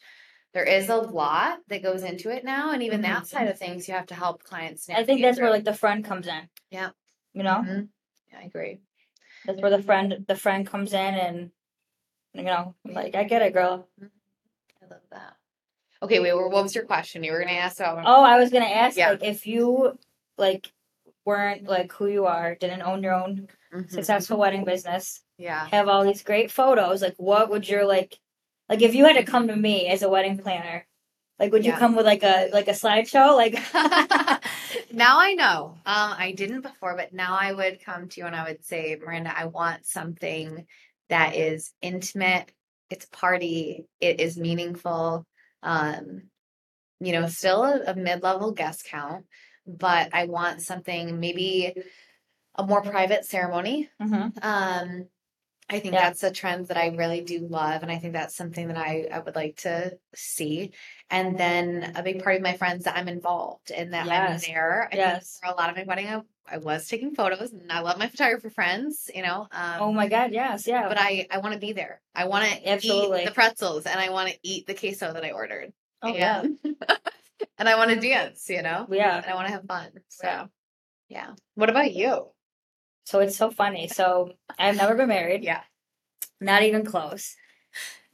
there is a lot that goes into it now. And even that Mhm. side of things you have to help clients I think that's where like the friend comes in. Yeah. You know Mhm. Yeah, I agree. that's where the friend the friend comes in and you know like I get it, girl. I love that. Okay, wait, what was your question? You were gonna ask about Oh, I was gonna ask Yeah. like if you like weren't like who you are, didn't own your own Mhm. successful wedding business. Yeah. have all these great photos. Like, what would your like, like if you had to come to me as a wedding planner, like, would you come with like a like a slideshow? Like, now I know. Um, I didn't before, but now I would come to you and I would say, Miranda, I want something that is intimate. It's a party. It is meaningful. Um, you know, still a, a mid-level guest count, but I want something maybe a more private ceremony. Mhm. Um, I think Yeah. that's a trend that I really do love, and I think that's something that I, I would like to see. And then a big part of my friends that I'm involved in that Yes. I'm there. I Yes. think for a lot of my wedding, I, I was taking photos, and I love my photographer friends, you know. Um, oh my god, yes, yeah. But I, I want to be there. I want to eat the pretzels, and I want to eat the queso that I ordered. oh yeah, and, and I want to dance, you know. yeah. And I want to have fun. So, Yeah. yeah. What about you? So it's so funny. So I've never been married, Yeah. not even close.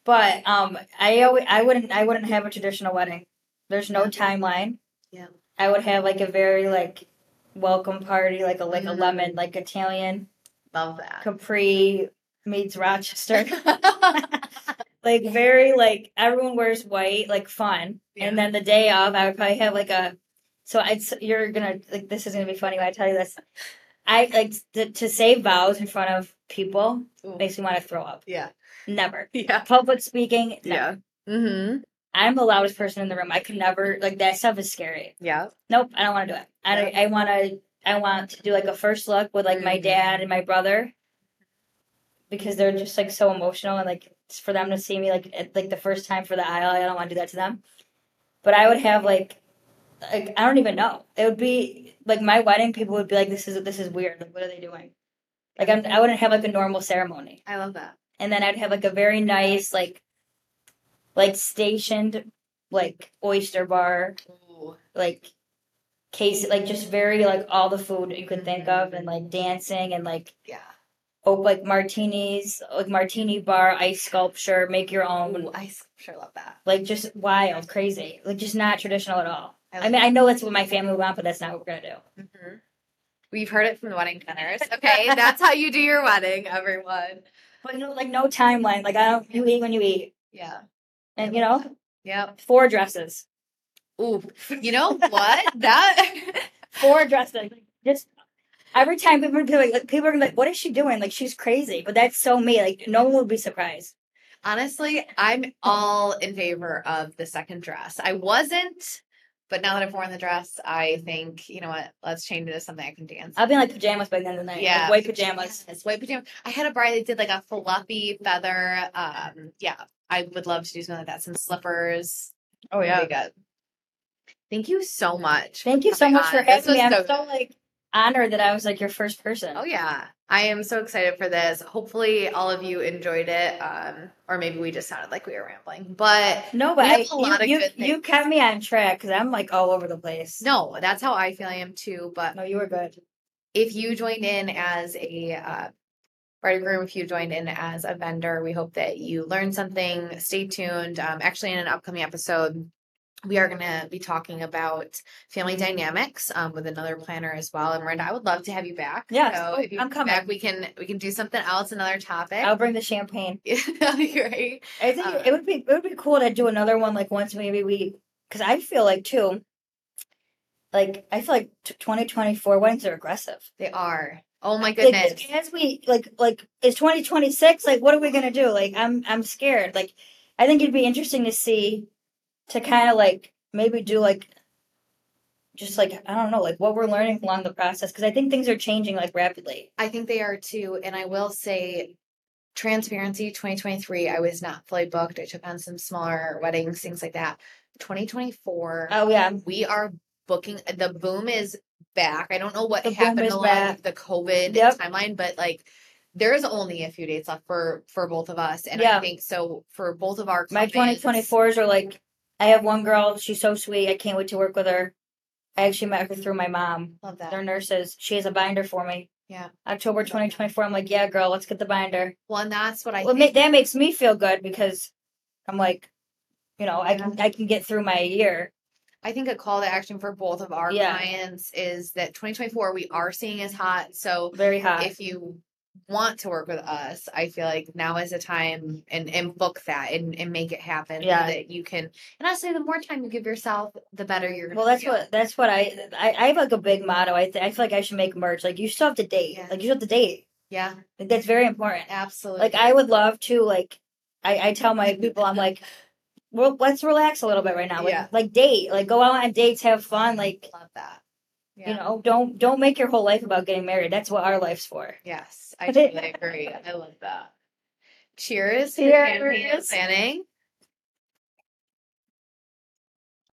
But um, I always, I wouldn't I wouldn't have a traditional wedding. There's no timeline. Yeah. I would have like a very like welcome party, like a like a Mhm. lemon, like Italian Love that. Capri meets Rochester. like very like everyone wears white, like fun. Yeah. And then the day of, I would probably have like a. So it's you're gonna like this is gonna be funny when I tell you this. I like to, to say vows in front of people Ooh. makes me want to throw up. Yeah. Never Yeah. public speaking. Never. Yeah. Mm-hmm. I'm the loudest person in the room. I could never like that stuff is scary. Yeah. Nope, I don't want to do it. I Yeah. I want to I want to do like a first look with like my Mhm. dad and my brother because they're just like so emotional and like for them to see me like at, like the first time for the aisle. I don't want to do that to them. But I would have like like I don't even know. It would be like my wedding. People would be like, "This is this is weird. Like, what are they doing?" Like I'm, I wouldn't have like a normal ceremony, I love that. and then I'd have like a very nice like like stationed like oyster bar Ooh. like case like just very like all the food you could think of and like dancing and like Yeah. oh like martinis like martini bar ice sculpture make your own Ooh, I sure love that. like just wild crazy like just not traditional at all I i mean i know that's what my family want but that's not what we're gonna do hmm We've heard it from the wedding planners. Okay, that's how you do your wedding, everyone. but you know like no timeline like i don't you eat when you eat Yeah. and you know Yeah. four dresses Ooh. You know what? that. four dresses like, just every time people are like, like people are like what is she doing like she's crazy but that's so me like no one would be surprised Honestly, I'm all in favor of the second dress. I wasn't, but now that I've worn the dress, I think you know what? Let's change it to something I can dance. I'll be in like pajamas by the end of the night. Yeah, Like white pajamas. Yes, white pajamas. I had a bride that did like a fluffy feather. Um, yeah, I would love to do something like that. Some slippers. Oh Really good. Thank you so much. Thank you so much on. for This having me. I'm was so like honored that I was like your first person. Oh yeah, I am so excited for this. Hopefully, all of you enjoyed it, um, or maybe we just sounded like we were rambling. But No, but We I, lot you, you, you kept me on track because I'm like all over the place. no, that's how I feel I am too. But no, you were good. if you joined in as a uh, and groom, if you joined in as a vendor, we hope that you learned something. Stay tuned. Um, actually, in an upcoming episode, we are going to be talking about family dynamics um, with another planner as well. And Miranda, I would love to have you back. Yeah, so if you I'm coming. back, we can we can do something else, another topic. I'll bring the champagne. That'd be great. I think Uh, it would be it would be cool to do another one like once maybe we because I feel like too. Like I feel like t- 2024 weddings are aggressive. They are. Oh my Like, goodness. as we like like is 2026 like what are we gonna do? Like I'm I'm scared. Like I think it'd be interesting to see to kind of like maybe do like just like I don't know like what we're learning along the process because I think things are changing like rapidly. I think they are too. And I will say, transparency 2023, I was not fully booked. I took on some smaller weddings, things like that. 2024, Oh yeah, we are booking. The boom is back. I don't know what The happened along back. the COVID Yep. timeline, but like there's only a few dates left for for both of us. And I think so for both of our my 2024s are like I have one girl. She's so sweet. I can't wait to work with her. I actually met her through my mom. Love that. They're nurses. She has a binder for me. Yeah. October 2024. I'm like, yeah, girl, let's get the binder. Well, and that's what I well, think. that makes me feel good because I'm like, you know, I can I can get through my year. I think a call to action for both of our Yeah. clients is that 2024 we are seeing is hot. So Very hot. if you want to work with us, I feel like now is the time and, and book that and, and make it happen. so Yeah. that you can and honestly the more time you give yourself, the better you're well, that's feel. what that's what I I, I have like a big motto. I th- I feel like I should make merch. Like you still have to date. Yeah. Like you still have to date. yeah, Like that's very important. absolutely. Like I would love to like I, I tell my people I'm like well let's relax a little bit right now. Like, Yeah. like date. Like go out on dates, have fun, like love that. You know, don't don't make your whole life about getting married. That's what our life's for. Yes, I totally agree. I love that. Cheers, to Cheers. champagne planning.